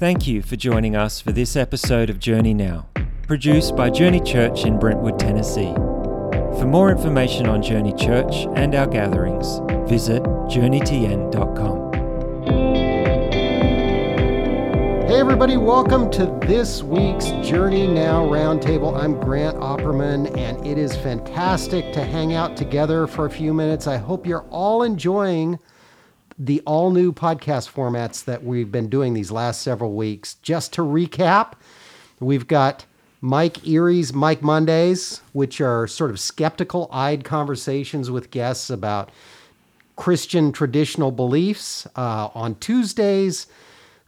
Thank you for joining us for this episode of Journey Now, produced by Journey Church in Brentwood, Tennessee. For more information on Journey Church and our gatherings, visit journeytn.com. Hey, everybody, welcome to this week's Journey Now Roundtable. I'm Grant Opperman, and it is fantastic to hang out together for a few minutes. I hope you're all enjoying the all new podcast formats that we've been doing these last several weeks. Just to recap, we've got Mike Erie's Mike Mondays, which are sort of skeptical eyed conversations with guests about Christian traditional beliefs. Uh, on Tuesdays,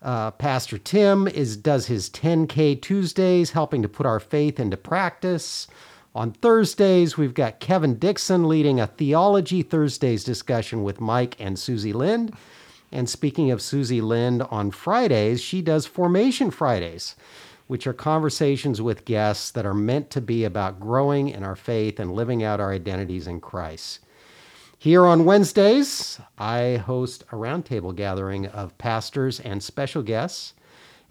uh, Pastor Tim is does his 10K Tuesdays, helping to put our faith into practice. On Thursdays, we've got Kevin Dixon leading a Theology Thursdays discussion with Mike and Susie Lind. And speaking of Susie Lind, on Fridays, she does Formation Fridays, which are conversations with guests that are meant to be about growing in our faith and living out our identities in Christ. Here on Wednesdays, I host a roundtable gathering of pastors and special guests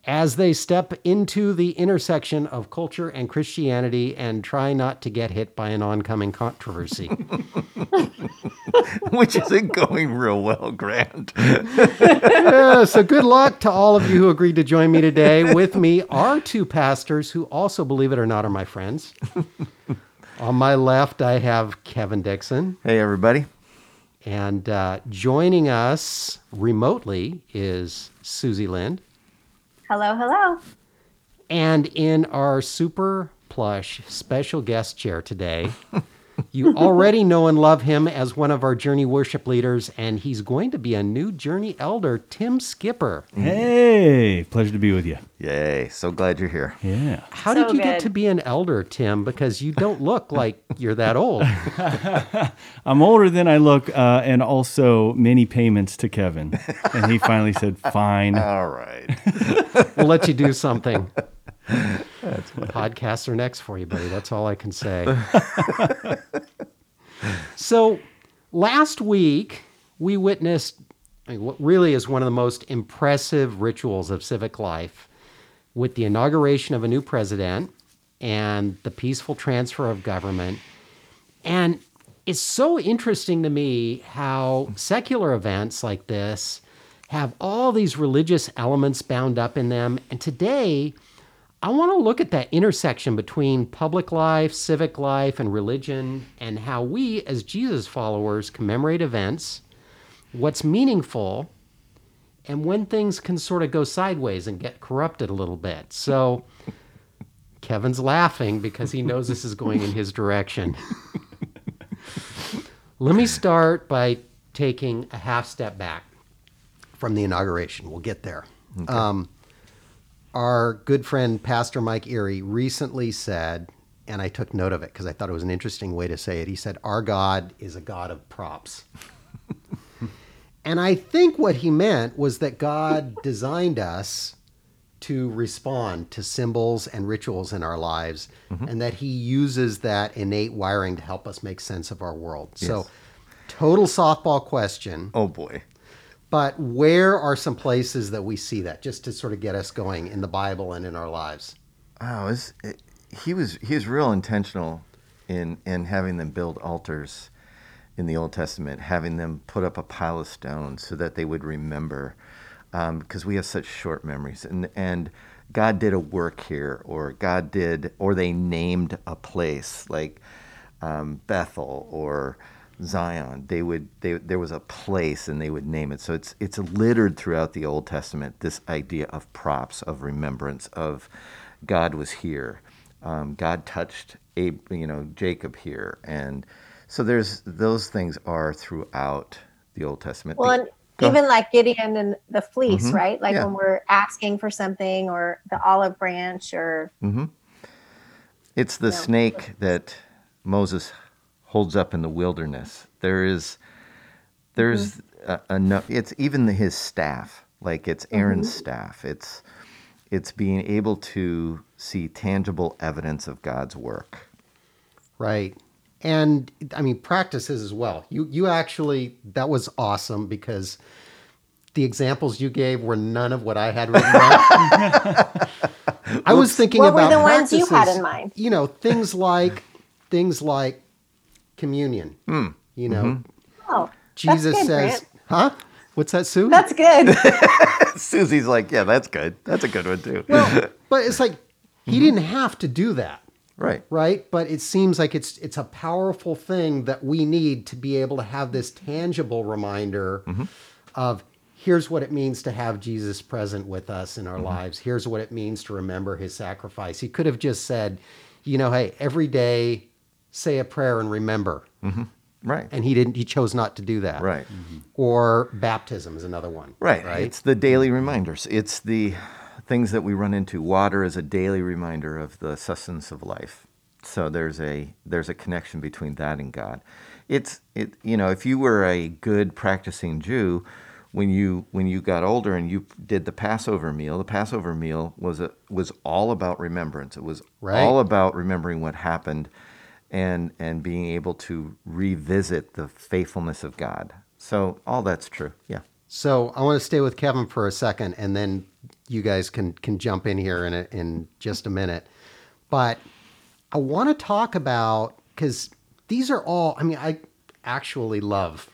as they step into the intersection of culture and Christianity and try not to get hit by an oncoming controversy. Which isn't going real well, Grant. yeah, so good luck to all of you who agreed to join me today. With me are two pastors who also, believe it or not, are my friends. On my left, I have Kevin Dixon. Hey, everybody. And uh, joining us remotely is Susie Lind. Hello, hello. And in our super plush special guest chair today, you already know and love him as one of our Journey worship leaders, and he's going to be a new Journey elder, Tim Skipper. Hey, pleasure to be with you. Yay, so glad you're here. Yeah. How So did you get to be an elder, Tim? Because you don't look like you're that old. I'm older than I look, uh, and also many payments to Kevin. And he finally said, fine. All right. We'll let you do something. Podcasts are next for you, buddy. That's all I can say. so, last week we witnessed I mean, what really is one of the most impressive rituals of civic life with the inauguration of a new president and the peaceful transfer of government. And it's so interesting to me how secular events like this have all these religious elements bound up in them. And today, I want to look at that intersection between public life, civic life, and religion, and how we, as Jesus followers, commemorate events, what's meaningful, and when things can sort of go sideways and get corrupted a little bit. So, Kevin's laughing because he knows this is going in his direction. Let me start by taking a half step back from the inauguration. We'll get there. Um, our good friend Pastor Mike Erie recently said, and I took note of it because I thought it was an interesting way to say it. He said, Our God is a God of props. and I think what he meant was that God designed us to respond to symbols and rituals in our lives, mm-hmm. and that he uses that innate wiring to help us make sense of our world. So, total softball question. Oh, boy. But where are some places that we see that just to sort of get us going in the Bible and in our lives? Wow, he was he was real intentional in in having them build altars in the Old Testament, having them put up a pile of stones so that they would remember, because we have such short memories, and and God did a work here, or God did, or they named a place like um, Bethel or Zion. They would they there was a place and they would name it. So it's it's littered throughout the Old Testament. This idea of props, of remembrance, of God was here. Um, God touched Ab- you know Jacob here, and so there's those things are throughout the Old Testament. Well, and Go even like Gideon and the fleece, Mhm. right? Like Yeah. when we're asking for something or the olive branch or It's the Yeah. snake that Moses holds up in the wilderness. There is, there's mm-hmm. a, enough. It's even his staff, like it's Aaron's mm-hmm. staff. It's, it's being able to see tangible evidence of God's work. Right. And I mean practices as well. You you actually that was awesome because the examples you gave were none of what I had written down. I was thinking What were about the ones you had in mind? You know, things like things like communion. Hmm. You know, mm-hmm. Oh, Jesus that's good, says, Grant. "Huh? What's that, Sue?" That's good. Susie's like, yeah, that's good. That's a good one too. well, but it's like he mm-hmm. didn't have to do that. right. right but it seems like it's it's a powerful thing that we need to be able to have this tangible reminder mm-hmm. of here's what it means to have Jesus present with us in our lives here's what it means to remember his sacrifice he could have just said you know hey every day say a prayer and remember mm-hmm. Right. and he didn't he chose not to do that Right. Mm-hmm. or baptism is another one Right. right It's the daily reminders. It's the things that we run into. Water is a daily reminder of the sustenance of life. So there's a there's a connection between that and God. It's it you know, if you were a good practicing Jew, when you when you got older and you did the Passover meal, the Passover meal was a, was all about remembrance. It was Right. all about remembering what happened and and being able to revisit the faithfulness of God. So all that's true. Yeah. So I want to stay with Kevin for a second, and then you guys can can jump in here in a, in just a minute. But I want to talk about because these are all. I mean, I actually love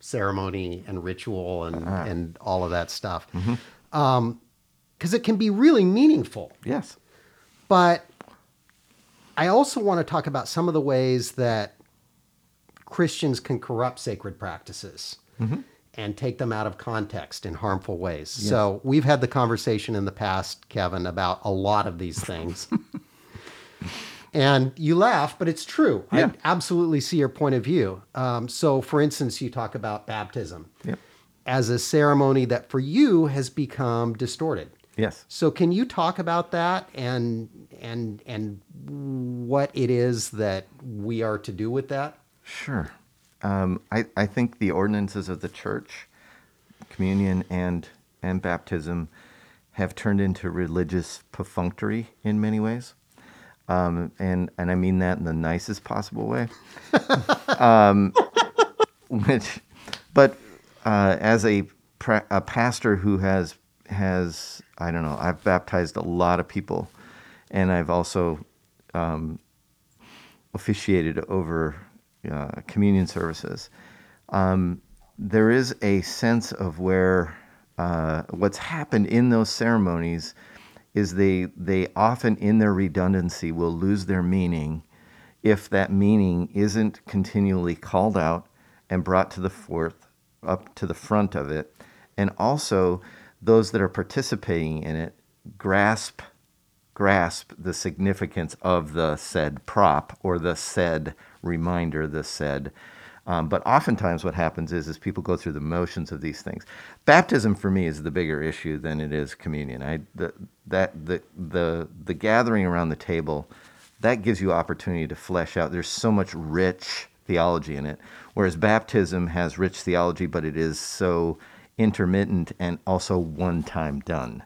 ceremony and ritual and ah. and all of that stuff mm-hmm. um, because it can be really meaningful. Yes. But I also want to talk about some of the ways that Christians can corrupt sacred practices and take them out of context in harmful ways. So we've had the conversation in the past, Kevin, about a lot of these things. and you laugh, but it's true. Yeah. I absolutely see your point of view. Um, so, for instance, you talk about baptism Yep. as a ceremony that for you has become distorted. Yes. So can you talk about that and and and what it is that we are to do with that? Sure. Um, I, I think the ordinances of the church, communion and and baptism, have turned into religious perfunctory in many ways, um, and and I mean that in the nicest possible way. um, which, but uh, as a pra- a pastor who has has I don't know I've baptized a lot of people, and I've also officiated over uh, communion services, um, there is a sense of where uh, what's happened in those ceremonies is they they often in their redundancy will lose their meaning if that meaning isn't continually called out and brought to the forth up to the front of it. And also those that are participating in it grasp grasp the significance of the said prop or the said reminder, the said. Um, but oftentimes, what happens is, is people go through the motions of these things. Baptism for me is the bigger issue than it is communion. I the, that the the the gathering around the table that gives you opportunity to flesh out. There's so much rich theology in it, whereas baptism has rich theology, but it is so intermittent and also one time done.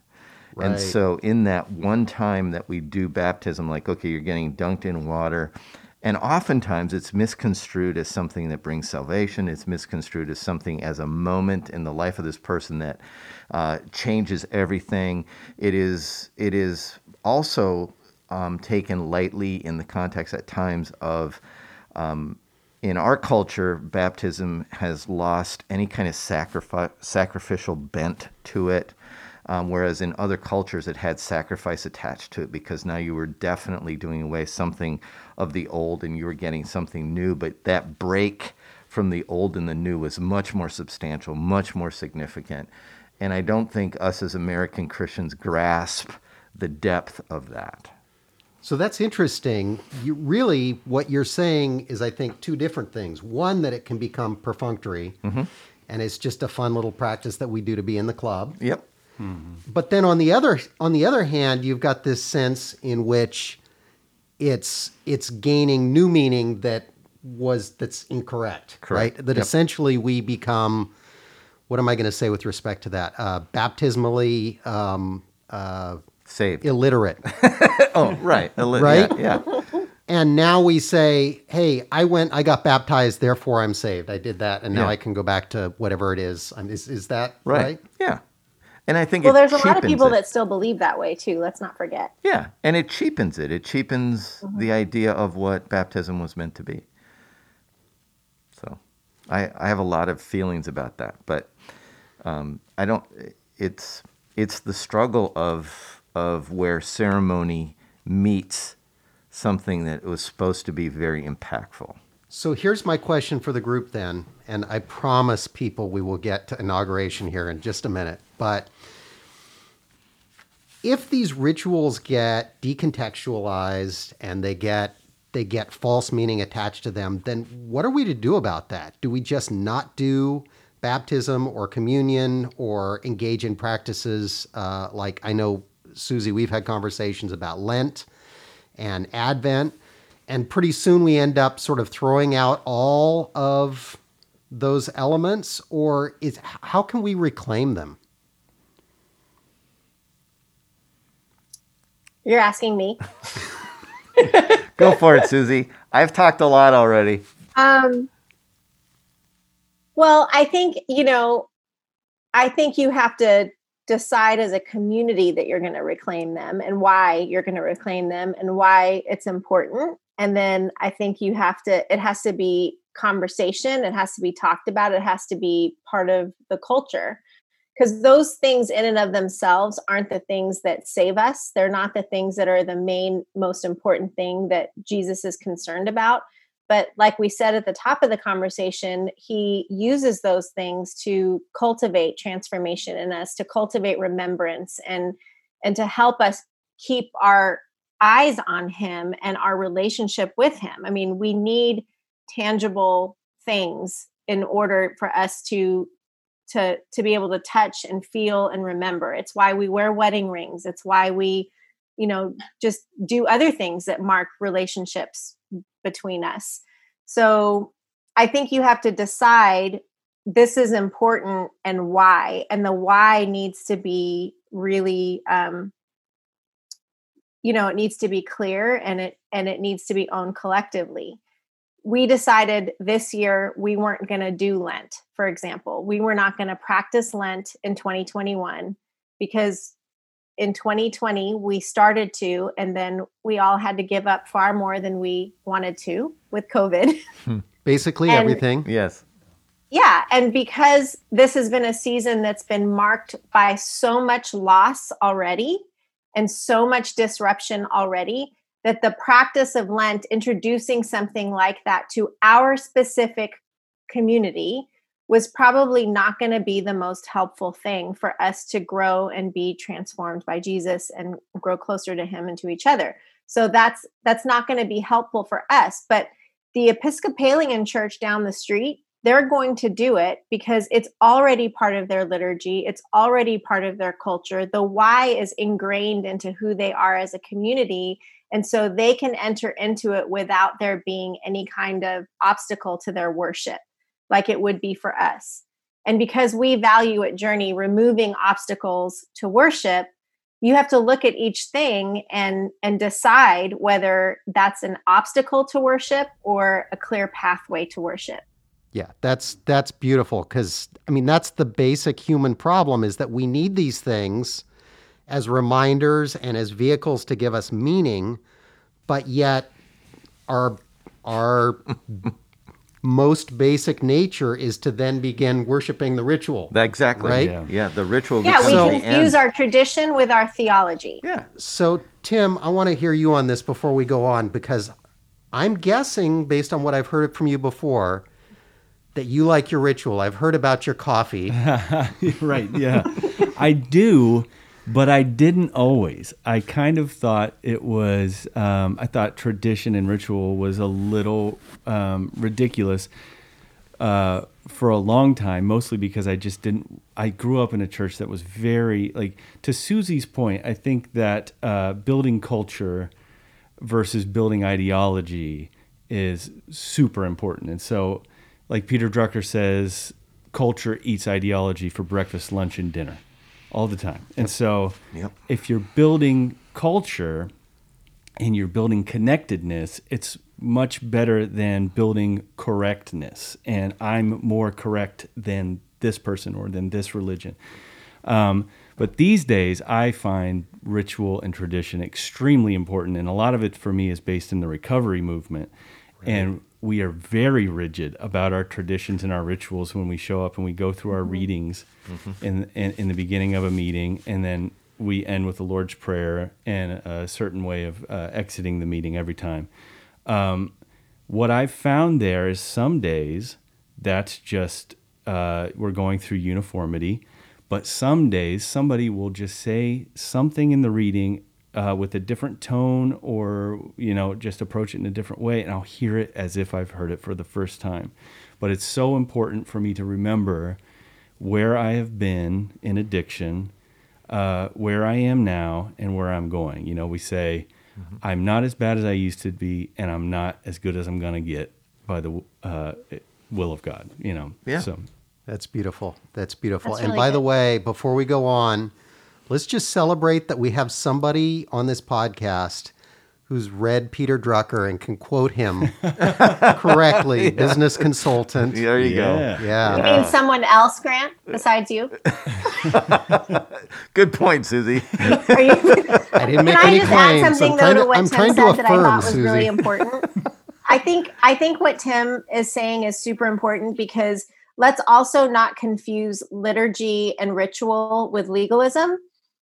And so, in that one time that we do baptism, like, okay, you're getting dunked in water, and oftentimes it's misconstrued as something that brings salvation. It's misconstrued as something as a moment in the life of this person that uh, changes everything. It is. It is also um, taken lightly in the context at times of um, in our culture, baptism has lost any kind of sacrifice, sacrificial bent to it. Um, whereas in other cultures, it had sacrifice attached to it because now you were definitely doing away something of the old and you were getting something new. But that break from the old and the new was much more substantial, much more significant. And I don't think us as American Christians grasp the depth of that. So that's interesting. You really what you're saying is I think two different things. One that it can become perfunctory and it's just a fun little practice that we do to be in the club. Yep. But then on the other on the other hand, you've got this sense in which it's it's gaining new meaning that was that's incorrect, Correct. right? That Yep. essentially we become what am I going to say with respect to that? Uh, baptismally um, uh, Saved. illiterate. oh, right. A li- Right? Yeah. yeah. and now we say, "Hey, I went, I got baptized, therefore I'm saved. I did that, and now Yeah. I can go back to whatever it is." Is is that Right. right? Yeah. And I think Well, it there's a lot of cheapens people it. that still believe that way too. Let's not forget. Yeah, and it cheapens it. It cheapens Mm-hmm. the idea of what baptism was meant to be. So, I I have a lot of feelings about that, but um, I don't. It's it's the struggle of of where ceremony meets something that was supposed to be very impactful. So here's my question for the group then, and I promise people we will get to inauguration here in just a minute. But if these rituals get decontextualized and they get they get false meaning attached to them, then what are we to do about that? Do we just not do baptism or communion or engage in practices uh, like I know Susie, we've had conversations about Lent and Advent. And pretty soon we end up sort of throwing out all of those elements, or is how can we reclaim them? You're asking me. Go for it, Susie. I've talked a lot already. Um, well, I think, you know, I think you have to decide as a community that you're going to reclaim them and why you're going to reclaim them and why it's important. And then I think you have to, it has to be conversation, it has to be talked about, it has to be part of the culture. Because those things in and of themselves aren't the things that save us. They're not the things that are the main, most important thing that Jesus is concerned about. But like we said at the top of the conversation, he uses those things to cultivate transformation in us, to cultivate remembrance and and to help us keep our eyes on him and our relationship with him. I mean, we need tangible things in order for us to to to be able to touch and feel and remember. It's why we wear wedding rings. It's why we, you know, just do other things that mark relationships between us. So I think you have to decide this is important and why. And the why needs to be really um, you know, it needs to be clear and it and it needs to be owned collectively. We decided this year we weren't going to do Lent, for example. We were not going to practice Lent in 2021 because in 2020 we started to and then we all had to give up far more than we wanted to with covid hmm. Basically, And- everything. Yes. yeah and because this has been a season that's been marked by so much loss already and so much disruption already that the practice of lent introducing something like that to our specific community was probably not going to be the most helpful thing for us to grow and be transformed by Jesus and grow closer to him and to each other. So that's that's not going to be helpful for us, but the Episcopalian church down the street, they're going to do it because it's already part of their liturgy, it's already part of their culture. The why is ingrained into who they are as a community, and so they can enter into it without there being any kind of obstacle to their worship like it would be for us. And because we value at Journey removing obstacles to worship, you have to look at each thing and and decide whether that's an obstacle to worship or a clear pathway to worship. Yeah, that's that's beautiful because I mean that's the basic human problem is that we need these things as reminders and as vehicles to give us meaning, but yet our our most basic nature is to then begin worshiping the ritual. Exactly. Right? Yeah. yeah. The ritual Yeah, we becomes the confuse our tradition with our theology. Yeah. So, Tim, I want to hear you on this before we go on because I'm guessing, based on what I've heard from you before, that you like your ritual. I've heard about your coffee. right. Yeah. I do, but I didn't always. I kind of thought it was, um, I thought tradition and ritual was a little um, ridiculous uh, for a long time, mostly because I just didn't, I grew up in a church that was very, like, to Susie's point, I think that uh, building culture versus building ideology is super important. And so, like Peter Drucker says, culture eats ideology for breakfast, lunch, and dinner all the time. And so, Yep. if you're building culture, and you're building connectedness, it's much better than building correctness. And I'm more correct than this person or than this religion. Um, but these days, I find ritual and tradition extremely important. And a lot of it for me is based in the recovery movement. Right. And we are very rigid about our traditions and our rituals when we show up and we go through our mm-hmm. readings mm-hmm. in, in, in the beginning of a meeting. And then we end with the Lord's Prayer and a certain way of uh, exiting the meeting every time. Um, what I've found there is some days that's just uh, we're going through uniformity, but some days somebody will just say something in the reading uh, with a different tone or you know just approach it in a different way, and I'll hear it as if I've heard it for the first time. But it's so important for me to remember where I have been in addiction uh, where I am now and where I'm going. You know, we say, mm-hmm. I'm not as bad as I used to be, and I'm not as good as I'm going to get by the uh, will of God. You know, yeah. So that's beautiful. That's beautiful. That's and by good. the way, before we go on, let's just celebrate that we have somebody on this podcast who's read Peter Drucker and can quote him correctly, yeah. business consultant. There you yeah. go. Yeah. You mean someone else, Grant, besides you? Good point, Susie. You, I didn't make can any I just claims. add something I'm though to, to what I'm Tim trying said to affirm, that I thought was Susie. really important? I think I think what Tim is saying is super important because let's also not confuse liturgy and ritual with legalism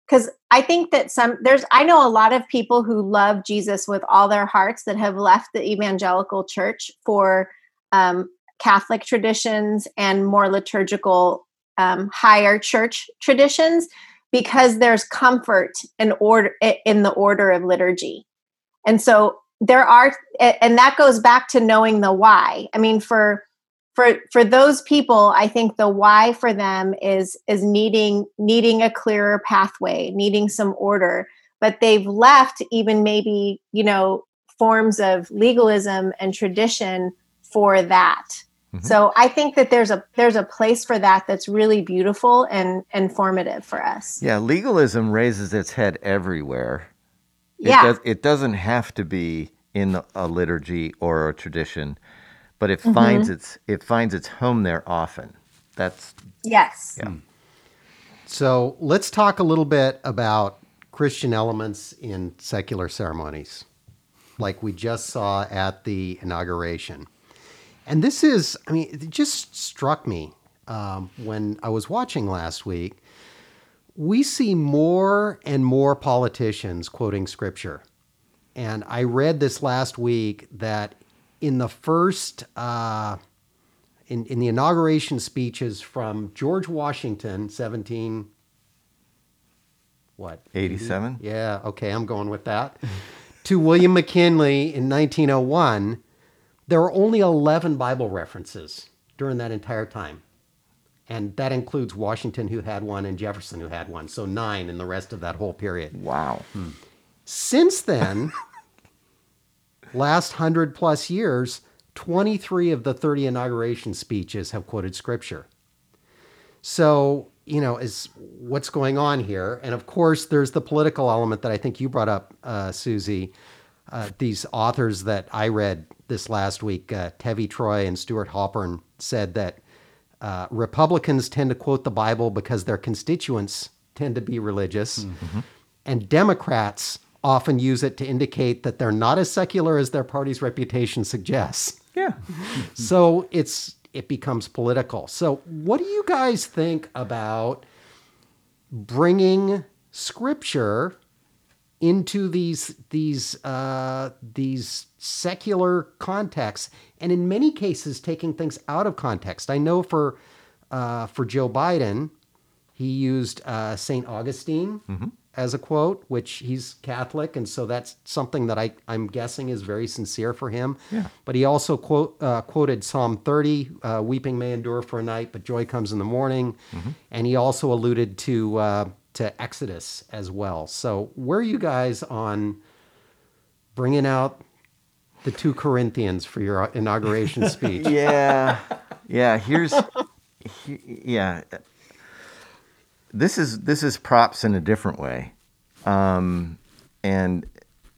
because I think that some there's I know a lot of people who love Jesus with all their hearts that have left the evangelical church for um, Catholic traditions and more liturgical um, higher church traditions because there's comfort in order in the order of liturgy, and so there are and that goes back to knowing the why. I mean, for for for those people i think the why for them is is needing needing a clearer pathway needing some order. But they've left even maybe you know forms of legalism and tradition for that. Mm-hmm. so i think that there's a there's a place for that that's really beautiful and informative for us. Yeah legalism raises its head everywhere. It yeah. does, it doesn't have to be in a liturgy or a tradition but it mm-hmm. finds its it finds its home there often. That's yes. Yeah. So let's talk a little bit about Christian elements in secular ceremonies, like we just saw at the inauguration. And this is, I mean, it just struck me um, when I was watching last week. We see more and more politicians quoting scripture. And I read this last week that in the first uh, in in the inauguration speeches from George Washington, seventeen what eighty seven? Yeah, okay, I'm going with that. to William McKinley in 1901, there were only 11 Bible references during that entire time. And that includes Washington, who had one, and Jefferson, who had one. So nine in the rest of that whole period. Wow. Hmm. Since then, last hundred plus years, 23 of the 30 inauguration speeches have quoted scripture. So, you know, is what's going on here. And of course, there's the political element that I think you brought up, uh, Susie. Uh, these authors that I read this last week, uh, Tevi Troy and Stuart Halpern, said that uh, Republicans tend to quote the Bible because their constituents tend to be religious, mm-hmm. and Democrats often use it to indicate that they're not as secular as their party's reputation suggests. Yeah. so it's it becomes political. So what do you guys think about bringing scripture into these these uh, these secular contexts, and in many cases taking things out of context? I know for uh, for Joe Biden, he used uh, Saint Augustine. Mm-hmm as a quote, which he's Catholic, and so that's something that I, I'm guessing is very sincere for him. Yeah. But he also quote, uh, quoted Psalm 30, uh, "Weeping may endure for a night, but joy comes in the morning," mm-hmm. and he also alluded to uh, to Exodus as well. So, where are you guys on bringing out the two Corinthians for your inauguration speech? yeah, yeah. Here's, he, yeah this is this is props in a different way, um, and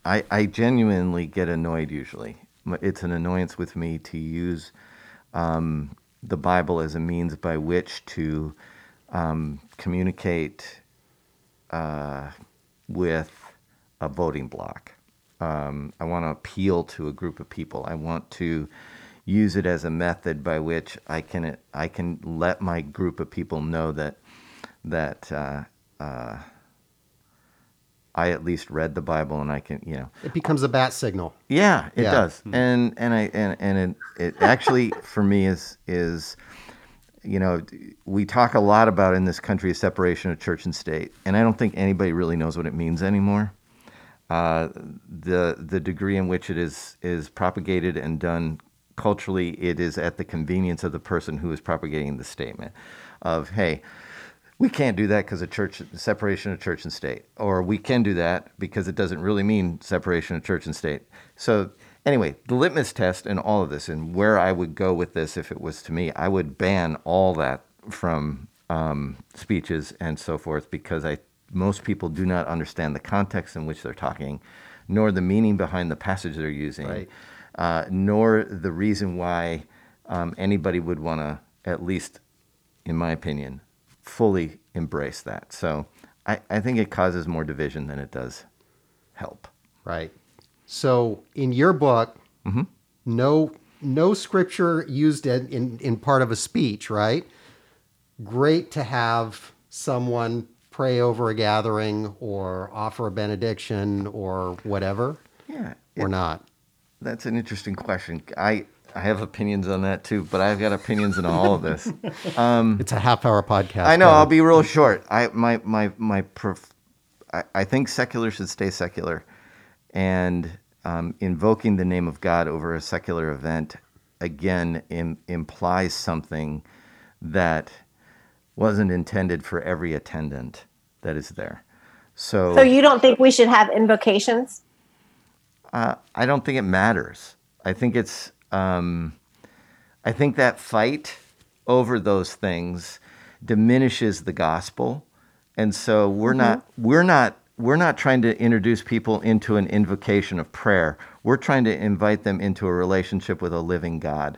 I, I genuinely get annoyed usually. It's an annoyance with me to use um, the Bible as a means by which to um, communicate uh, with a voting bloc. Um, I want to appeal to a group of people. I want to use it as a method by which I can I can let my group of people know that that uh, uh, I at least read the Bible and I can you know It becomes a bat signal. yeah, it Yeah. does, and and I and and it, it actually for me is is, you know, we talk a lot about in this country a separation of church and state, and I don't think anybody really knows what it means anymore. Uh, the the degree in which it is is propagated and done culturally, it is at the convenience of the person who is propagating the statement of hey. We can't do that because of church separation of church and state, or we can do that because it doesn't really mean separation of church and state. So anyway, the litmus test and all of this, and where I would go with this if it was to me, I would ban all that from um, speeches and so forth because I most people do not understand the context in which they're talking, nor the meaning behind the passage they're using, Right. uh, nor the reason why um, anybody would want to, at least in my opinion, fully embrace that. So I, I think it causes more division than it does help. Right. So in your book, mm-hmm. no no scripture used in, in, in part of a speech, right? Great to have someone pray over a gathering or offer a benediction or whatever, Yeah, or it- not. that's an interesting question. I I have opinions on that too, but I've got opinions on all of this. It's a half hour podcast. I know. Kevin. I'll be real short. I my my my prof- I, I think secular should stay secular, and um, invoking the name of God over a secular event again Im- implies something that wasn't intended for every attendant that is there. So, So you don't think we should have invocations? uh, I don't think it matters. I think it's. Um, I think that fight over those things diminishes the gospel, and so we're not. We're not. We're not trying to introduce people into an invocation of prayer. We're trying to invite them into a relationship with a living God.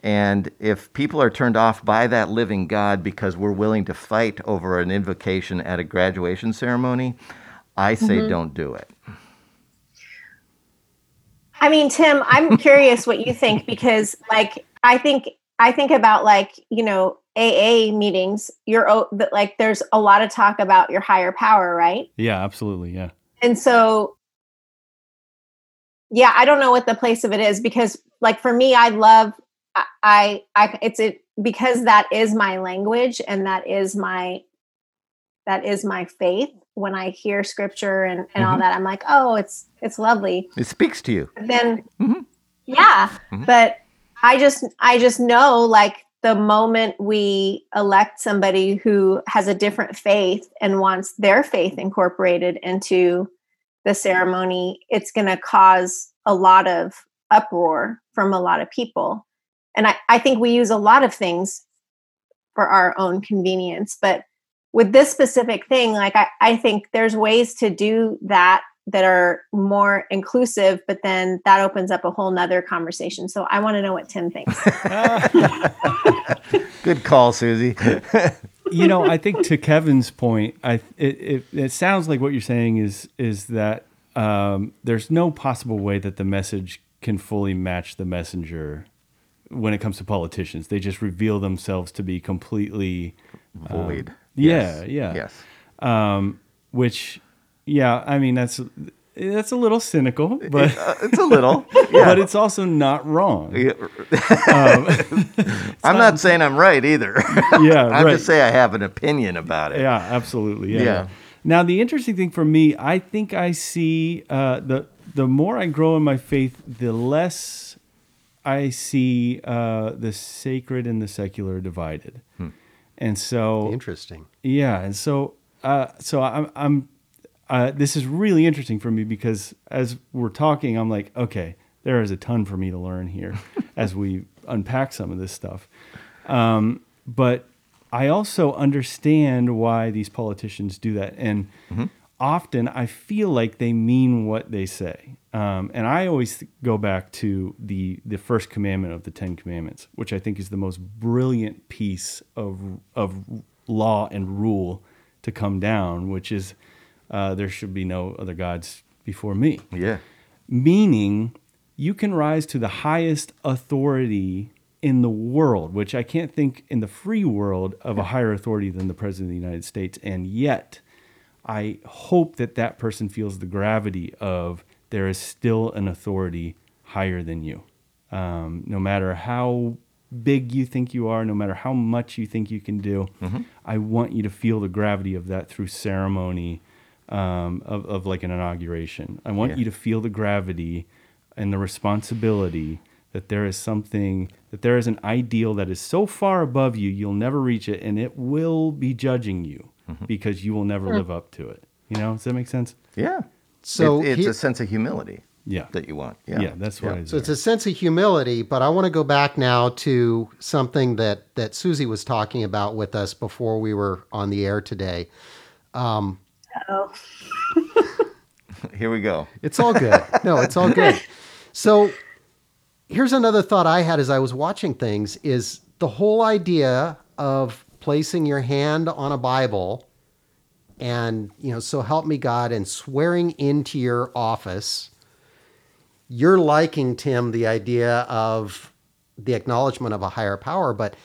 And if people are turned off by that living God because we're willing to fight over an invocation at a graduation ceremony, I say don't do it. I mean, Tim, I'm curious what you think because, like, I think I think about like you know AA meetings. You're but, like, there's a lot of talk about your higher power, right? Yeah, absolutely. Yeah. And so, yeah, I don't know what the place of it is because, like, for me, I love I I, I it's it because that is my language and that is my that is my faith. When I hear scripture and and all Mhm. that, I'm like, oh, it's it's lovely It speaks to you. then Mhm. yeah Mhm. but i just i just know like the moment we elect somebody who has a different faith and wants their faith incorporated into the ceremony it's going to cause a lot of uproar from a lot of people and I, I think we use a lot of things for our own convenience but with this specific thing like I, I think there's ways to do that that are more inclusive but then that opens up a whole nother conversation so i want to know what tim thinks Good call, Susie. you know, I think to Kevin's point, I it, it, it sounds like what you're saying is is that um, there's no possible way that the message can fully match the messenger when it comes to politicians. They just reveal themselves to be completely Void. Yeah, Yes. yeah. Yes. um, which yeah, I mean that's that's a little cynical, but Uh, it's a little. Yeah. but it's also not wrong. Yeah. Um, I'm not saying I'm right either. yeah, I'm right. just saying I have an opinion about it. Yeah, absolutely. Yeah. Yeah. Now the interesting thing for me, I think I see uh, the the more I grow in my faith, the less I see uh, the sacred and the secular divided. Hmm. And so Interesting. yeah, and so uh, so I'm I'm uh, this is really interesting for me because as we're talking, I'm like, okay, there is a ton for me to learn here as we unpack some of this stuff. Um, but I also understand why these politicians do that, and often I feel like they mean what they say. Um, and I always go back to the the first commandment of the Ten Commandments, which I think is the most brilliant piece of of law and rule to come down, which is uh, there should be no other gods before me. Yeah. Meaning, you can rise to the highest authority in the world, which I can't think in the free world of a higher authority than the President of the United States. And yet, I hope that that person feels the gravity of there is still an authority higher than you. Um, no matter how big you think you are, no matter how much you think you can do, I want you to feel the gravity of that through ceremony um, of, of like an inauguration. I want Yeah. you to feel the gravity and the responsibility that there is something, that there is an ideal that is so far above you, you'll never reach it, and it will be judging you Mm-hmm. because you will never live up to it. You know, does that make sense? Yeah. So It- it's here- a sense of humility Yeah. that you want. Yeah. Yeah, that's what I So it's a sense of humility, but I want to go back now to something that that Susie was talking about with us before we were on the air today. Oh, Here we go. It's all good. No, it's all good. So here's another thought I had as I was watching things is the whole idea of placing your hand on a Bible and, you know, so help me God and swearing into your office. You're liking Tim the idea of the acknowledgement of a higher power, but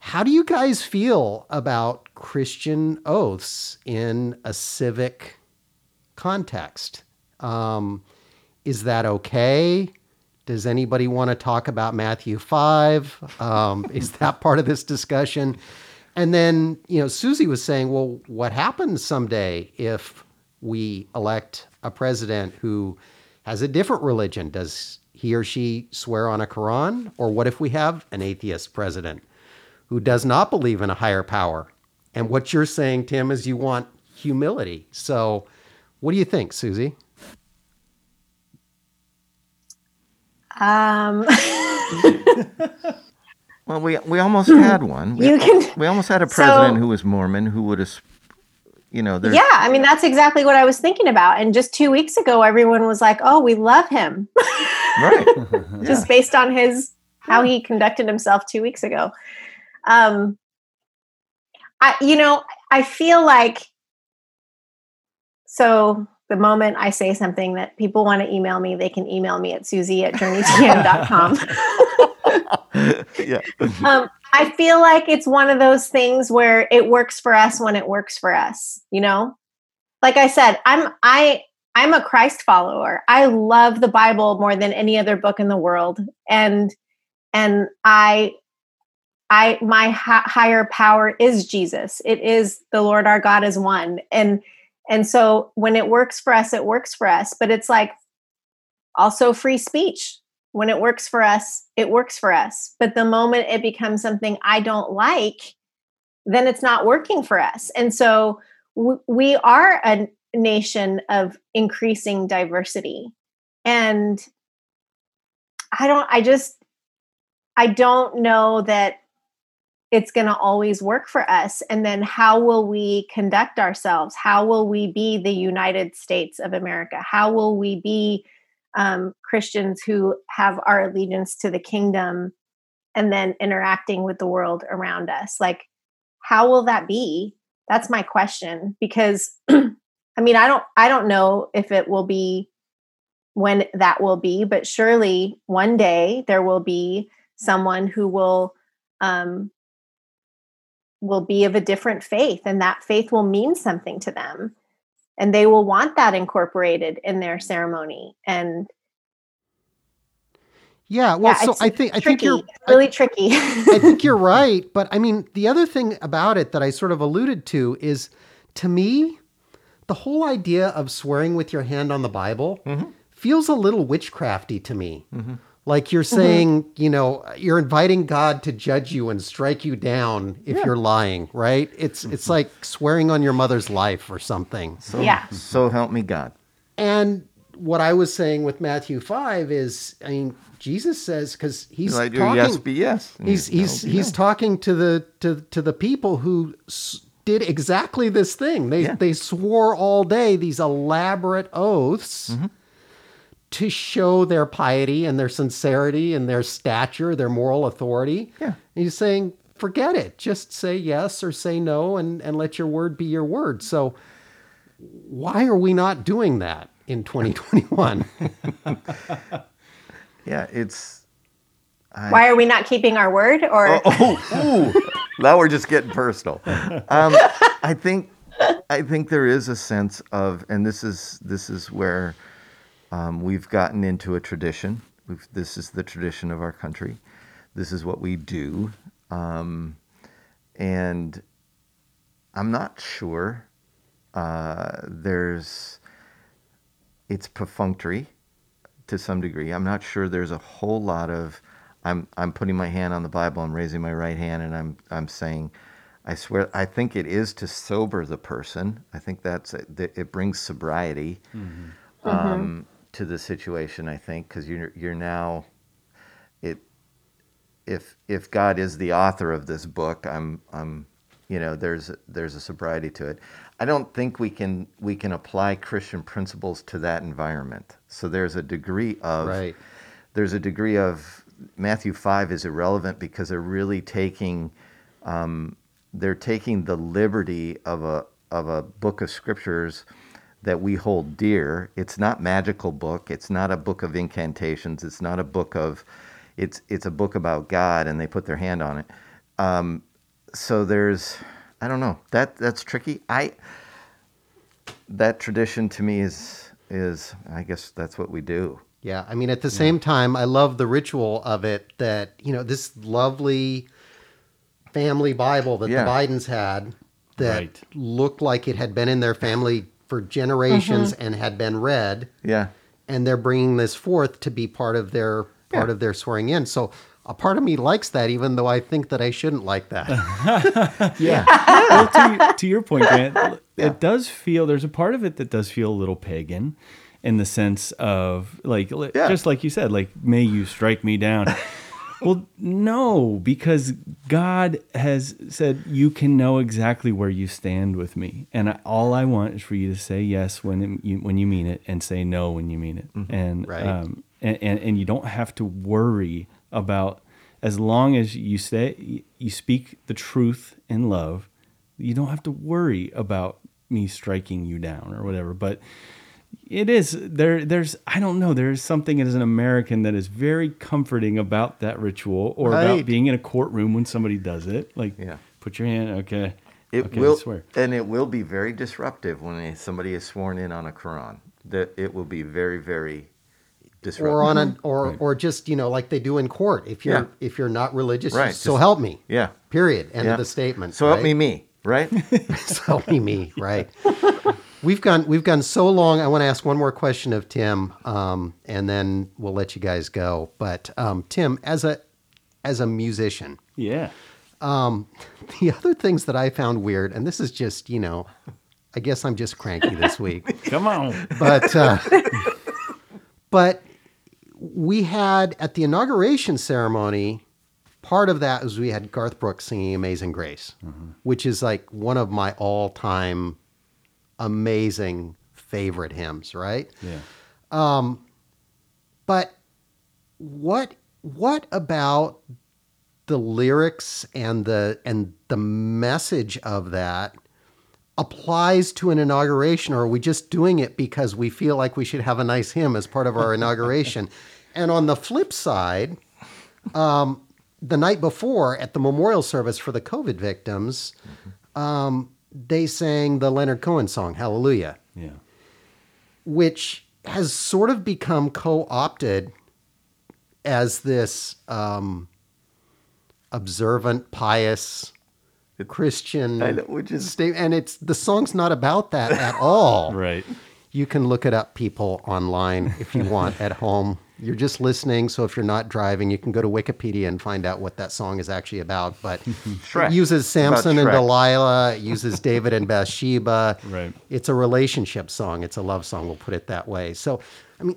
how do you guys feel about Christian oaths in a civic context? Um, is that okay? Does anybody want to talk about Matthew 5? Um, is that part of this discussion? And then, you know, Susie was saying, well, what happens someday if we elect a president who has a different religion? Does he or she swear on a Quran? Or what if we have an atheist president who does not believe in a higher power? And what you're saying, Tim, is you want humility. So, what do you think, Susie? um, Well, we we almost had one. We, you can. we almost had a president So- who was Mormon who would have, you know, Yeah, I mean that's exactly what I was thinking about. And just two weeks ago, everyone was like, "Oh, we love him," right. just based on his how he conducted himself two weeks ago. Um, I, you know, I feel like so the moment I say something that people want to email me, they can email me at susie at journeytn.com. yeah. um, I feel like it's one of those things where it works for us when it works for us. You know, like I said, I'm I I'm a Christ follower. I love the Bible more than any other book in the world, and and I I my higher power is Jesus. It is the Lord our God is one, and and so when it works for us, it works for us. But it's like also free speech when it works for us, it works for us. But the moment it becomes something I don't like, then it's not working for us. And so we are a nation of increasing diversity. And I don't, I just, I don't know that it's going to always work for us. And then how will we conduct ourselves? How will we be the United States of America? How will we be um, Christians who have our allegiance to the kingdom and then interacting with the world around us. Like, how will that be? That's my question. Because I mean, I don't I don't know if it will be when that will be, but surely one day there will be someone who will um will be of a different faith and that faith will mean something to them and they will want that incorporated in their ceremony. And Yeah, well, yeah, so I think I think tricky. you're It's really tricky. I think you're right, but I mean, the other thing about it that I sort of alluded to is to me, the whole idea of swearing with your hand on the Bible mm-hmm. feels a little witchcrafty to me. Mm-hmm. Like you're saying, you know, you're inviting God to judge you and strike you down if you're lying, right? It's it's like swearing on your mother's life or something. So, Yeah. So help me God. And what I was saying with Matthew 5 is I mean, Jesus says cuz he's Like, talking yes, be yes. and he's he's be he's no. talking to the to to the people who s- did exactly this thing. They Yeah. they swore all day these elaborate oaths Mm-hmm. To show their piety and their sincerity and their stature, their moral authority. Yeah. And he's saying, forget it. Just say yes or say no and, and let your word be your word. So why are we not doing that in 2021? Yeah, it's Why are we not keeping our word? Or oh, ooh, now we're just getting personal. Um, I think I think there is a sense of, and this is this is where um, we've gotten into a tradition. We've, this is the tradition of our country. This is what we do, um, and I'm not sure. Uh, there's it's perfunctory to some degree. I'm not sure there's a whole lot of I'm I'm putting my hand on the Bible, I'm raising my right hand and I'm I'm saying I swear I think it is to sober the person. I think that's it, it brings sobriety um, to the situation, I think, cuz you're you're now it if if God is the author of this book, I'm I'm you know there's there's a sobriety to it. I don't think we can we can apply Christian principles to that environment. So there's a degree of Right. there's a degree of Matthew five is irrelevant because they're really taking um, they're taking the liberty of a of a book of scriptures that we hold dear. It's not magical book. It's not a book of incantations. It's not a book of it's it's a book about God, and they put their hand on it. Um, so there's I don't know that that's tricky. I that tradition to me is is I guess that's what we do. Yeah, I mean, at the same time, I love the ritual of it that, you know, this lovely family Bible that Yeah. the Bidens had that Right. looked like it had been in their family for generations mm-hmm. and had been read, Yeah. and they're bringing this forth to be part of their part Yeah. of their swearing in. So a part of me likes that, even though I think that I shouldn't like that. Yeah. well, to, to your point, Grant, it does feel there's a part of it that does feel a little pagan, in the sense of like Yeah. just like you said, like may you strike me down. well, no, because God has said you can know exactly where you stand with me, and I, all I want is for you to say yes when it, you, when you mean it, and say no when you mean it, and Right. um, and, and and you don't have to worry about as long as you say you speak the truth in love you don't have to worry about me striking you down or whatever. But it is there there's i don't know there's something as an american that is very comforting about that ritual or Right. about being in a courtroom when somebody does it like Yeah. put your hand okay It okay, I will, swear and it will be very disruptive when somebody is sworn in on a Quran. That it will be very, very disruptive. or on an mm-hmm. or or just, you know, like they do in court. If you're Yeah. if you're not religious, Right, so just- help me. yeah, Period. End yeah. of the statement. So help me, me, right? so help me, me. Right. We've gone we've gone so long. I want to ask one more question of Tim, um, and then we'll let you guys go. But um, Tim, as a as a musician, yeah the other things that I found weird, and this is just you know, I guess I'm just cranky this week. come on but uh, but we had at the inauguration ceremony part of that was we had garth brooks singing amazing grace which is like one of my all-time amazing favorite hymns right? Yeah. But what what about the lyrics and the and the message of that applies to an inauguration or are we just doing it because we feel like we should have a nice hymn as part of our inauguration? And on the flip side um, the night before at the memorial service for the covid victims um, they sang the leonard cohen song hallelujah yeah which has sort of become co-opted as this um, observant, pious Christian I know, which is- state, and it's the song's not about that at all. right You can look it up, people, online if you want at home. You're just listening, so if you're not driving, you can go to Wikipedia and find out what that song is actually about. But it uses Samson and Delilah, it uses David and Bathsheba. Right. It's a relationship song. It's a love song, we'll put it that way. So, I mean,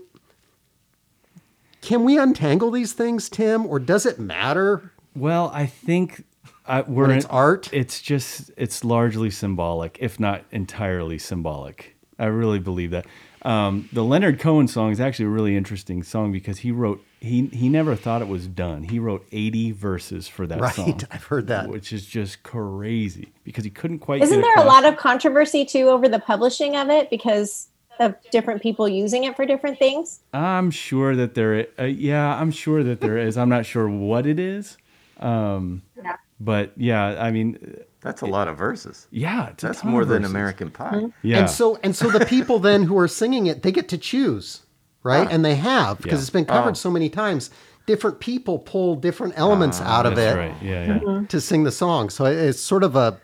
can we untangle these things, Tim, or does it matter? Well, I think I, we're it's in- art? It's just it's largely symbolic, if not entirely symbolic. I really believe that. Um, the Leonard Cohen song is actually a really interesting song because he wrote he he never thought it was done. He wrote 80 verses for that Right, song. I've heard that. which is just crazy because he couldn't quite. Isn't get there a lot of controversy too over the publishing of it because of different people using it for different things? I'm sure that there. Uh, yeah, I'm sure that there is. I'm not sure what it is. Um, Yeah. But yeah, I mean, That's a lot of verses. yeah, it's a That's ton more of than. American Pie. Mm-hmm. Yeah. And so and so the people then who are singing it, they get to choose, right? Ah. And they have because Yeah. it's been covered Oh. so many times. Different people pull different elements ah, out of That's it right. Yeah, yeah. Mm-hmm. to sing the song. So it's sort of a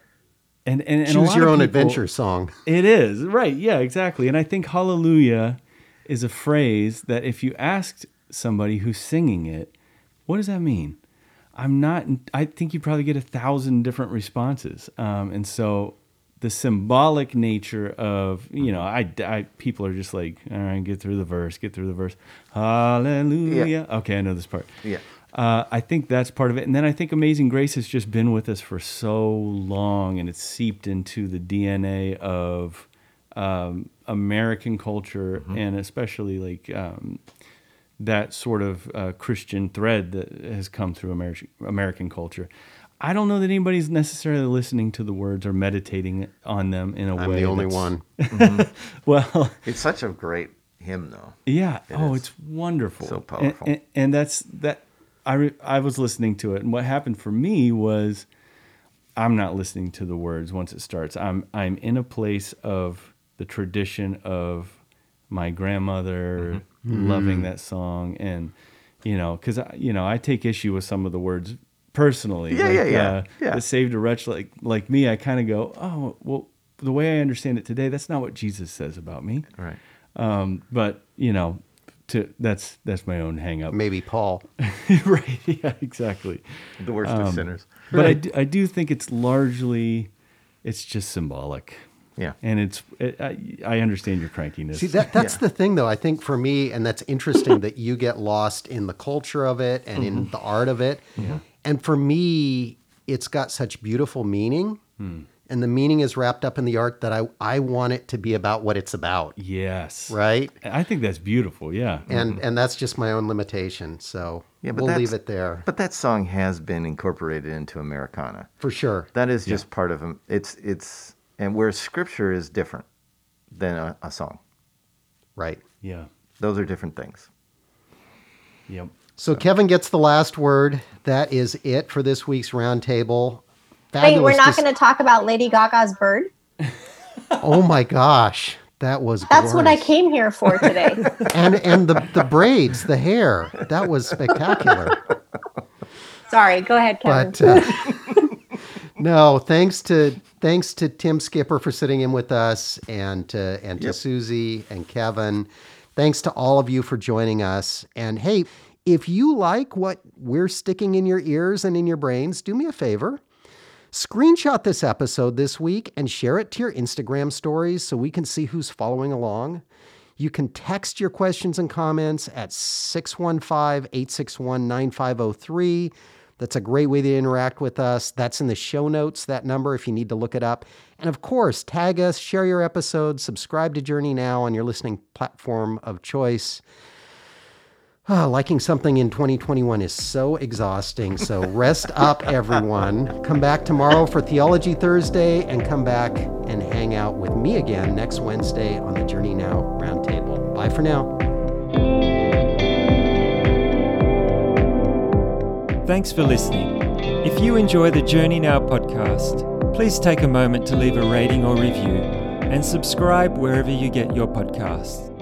And and, and choose lot your own people- adventure song. It is right. Yeah, exactly. And I think hallelujah is a phrase that if you asked somebody who's singing it, what does that mean? I'm not. I think you probably get a thousand different responses. Um, and so the symbolic nature of you know, I, I people are just like, all right, get through the verse, get through the verse, hallelujah. Yeah. Okay, I know this part. Yeah. Uh, I think that's part of it. And then I think Amazing Grace has just been with us for so long and it's seeped into the DNA of um, American culture and especially like um, that sort of uh, Christian thread that has come through American, American culture. I don't know that anybody's necessarily listening to the words or meditating on them in a I'm way. the only that's- one. Well, It's such a great hymn, though. Yeah. oh, is. it's wonderful. So And- powerful. And, and that's that. I re, I was listening to it, and what happened for me was, I'm not listening to the words once it starts. I'm I'm in a place of the tradition of my grandmother Mm-hmm. Loving that song, and you know, because you know, I take issue with some of the words personally. Yeah, yeah, yeah, Uh, yeah. Saved a wretch like like me. I kind of go, oh well. The way I understand it today, that's not what Jesus says about me. Right. Um, but you know, to that's that's my own hang up. Maybe Paul. right. Yeah, exactly. The worst of sinners. But I, do, I do think it's largely it's just symbolic. Yeah. And it's it, I, I understand your crankiness. See that that's Yeah. the thing though. I think for me, and that's interesting that you get lost in the culture of it and in mm-hmm. the art of it. Yeah. And for me, it's got such beautiful meaning. Hmm. And the meaning is wrapped up in the art that I, I want it to be about what it's about. yes. Right. I think that's beautiful. Yeah. And mm-hmm. and that's just my own limitation. So Yeah, but we'll leave it there. But that song has been incorporated into Americana. For sure. That is just part of them. It's it's and where scripture is different than a, a song. Right. yeah. Those are different things. Yep. So Kevin gets the last word. That is it for this week's roundtable. Wait, we're not dis- going to talk about Lady Gaga's bird? Oh my gosh, that was. That's what I came here for today. And and the the braids, the hair, that was spectacular. Sorry, go ahead, Kevin. But uh, no, thanks to thanks to Tim Skipper for sitting in with us, and to and to Yep. Susie and Kevin. Thanks to all of you for joining us. And hey, if you like what we're sticking in your ears and in your brains, do me a favor. Screenshot this episode this week and share it to your Instagram stories so we can see who's following along. You can text your questions and comments at 615 861 9503. That's a great way to interact with us. That's in the show notes, that number, if you need to look it up. And of course, tag us, share your episodes, subscribe to Journey Now on your listening platform of choice. Ah, liking something in 2021 is so exhausting. So rest up, everyone. Come back tomorrow for Theology Thursday and come back and hang out with me again next Wednesday on the Journey Now Roundtable. Bye for now. Thanks for listening. If you enjoy the Journey Now podcast, please take a moment to leave a rating or review and subscribe wherever you get your podcasts.